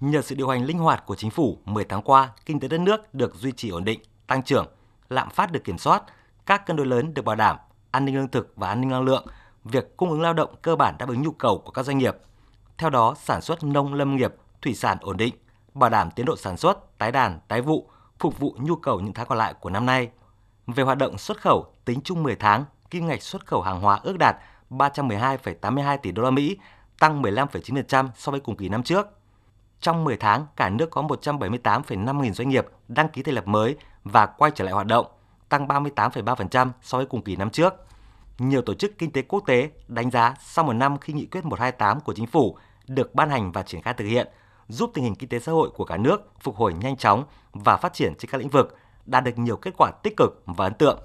Nhờ sự điều hành linh hoạt của chính phủ, 10 tháng qua, kinh tế đất nước được duy trì ổn định, tăng trưởng, lạm phát được kiểm soát, các cân đối lớn được bảo đảm, an ninh lương thực và an ninh năng lượng, việc cung ứng lao động cơ bản đáp ứng nhu cầu của các doanh nghiệp. Theo đó, sản xuất nông lâm nghiệp, thủy sản ổn định, bảo đảm tiến độ sản xuất, tái đàn, tái vụ, phục vụ nhu cầu những tháng còn lại của năm nay. Về hoạt động xuất khẩu, tính chung 10 tháng, kim ngạch xuất khẩu hàng hóa ước đạt 312,82 tỷ đô la Mỹ, tăng 15,9% so với cùng kỳ năm trước. Trong 10 tháng, cả nước có 178,5 nghìn doanh nghiệp đăng ký thành lập mới và quay trở lại hoạt động, tăng 38,3% so với cùng kỳ năm trước. Nhiều tổ chức kinh tế quốc tế đánh giá sau một năm khi nghị quyết 128 của chính phủ được ban hành và triển khai thực hiện, giúp tình hình kinh tế xã hội của cả nước phục hồi nhanh chóng và phát triển trên các lĩnh vực, đạt được nhiều kết quả tích cực và ấn tượng.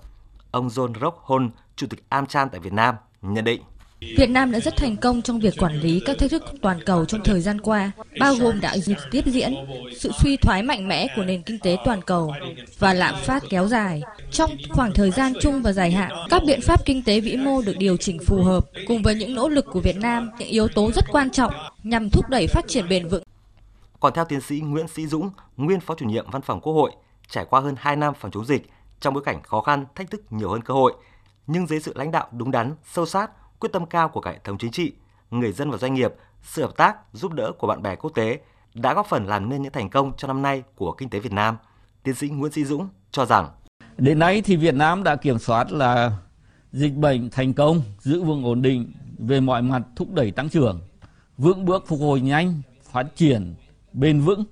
Ông John Rock Hon, Chủ tịch AmCham tại Việt Nam, nhận định. Việt Nam đã rất thành công trong việc quản lý các thách thức toàn cầu trong thời gian qua, bao gồm đại dịch tiếp diễn, sự suy thoái mạnh mẽ của nền kinh tế toàn cầu và lạm phát kéo dài. Trong khoảng thời gian chung và dài hạn, các biện pháp kinh tế vĩ mô được điều chỉnh phù hợp cùng với những nỗ lực của Việt Nam, những yếu tố rất quan trọng nhằm thúc đẩy phát triển bền vững. Còn theo tiến sĩ Nguyễn Sĩ Dũng, nguyên phó chủ nhiệm Văn phòng Quốc hội, trải qua hơn 2 năm phòng chống dịch, trong bối cảnh khó khăn, thách thức nhiều hơn cơ hội, nhưng dưới sự lãnh đạo đúng đắn, sâu sát, quyết tâm cao của cả hệ thống chính trị, người dân và doanh nghiệp, sự hợp tác, giúp đỡ của bạn bè quốc tế đã góp phần làm nên những thành công cho năm nay của kinh tế Việt Nam. Tiến sĩ Nguyễn Sĩ Dũng cho rằng Đến nay thì Việt Nam đã kiểm soát là dịch bệnh thành công, giữ vững ổn định về mọi mặt thúc đẩy tăng trưởng, vững bước phục hồi nhanh, phát triển bền vững.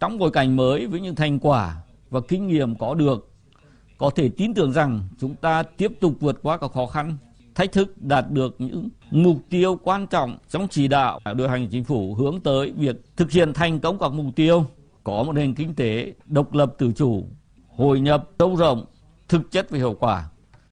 Trong bối cảnh mới với những thành quả và kinh nghiệm có được, có thể tin tưởng rằng chúng ta tiếp tục vượt qua các khó khăn, thách thức đạt được những mục tiêu quan trọng trong chỉ đạo điều hành chính phủ hướng tới việc thực hiện thành công các mục tiêu. Có một nền kinh tế độc lập tự chủ, hội nhập sâu rộng, thực chất và hiệu quả.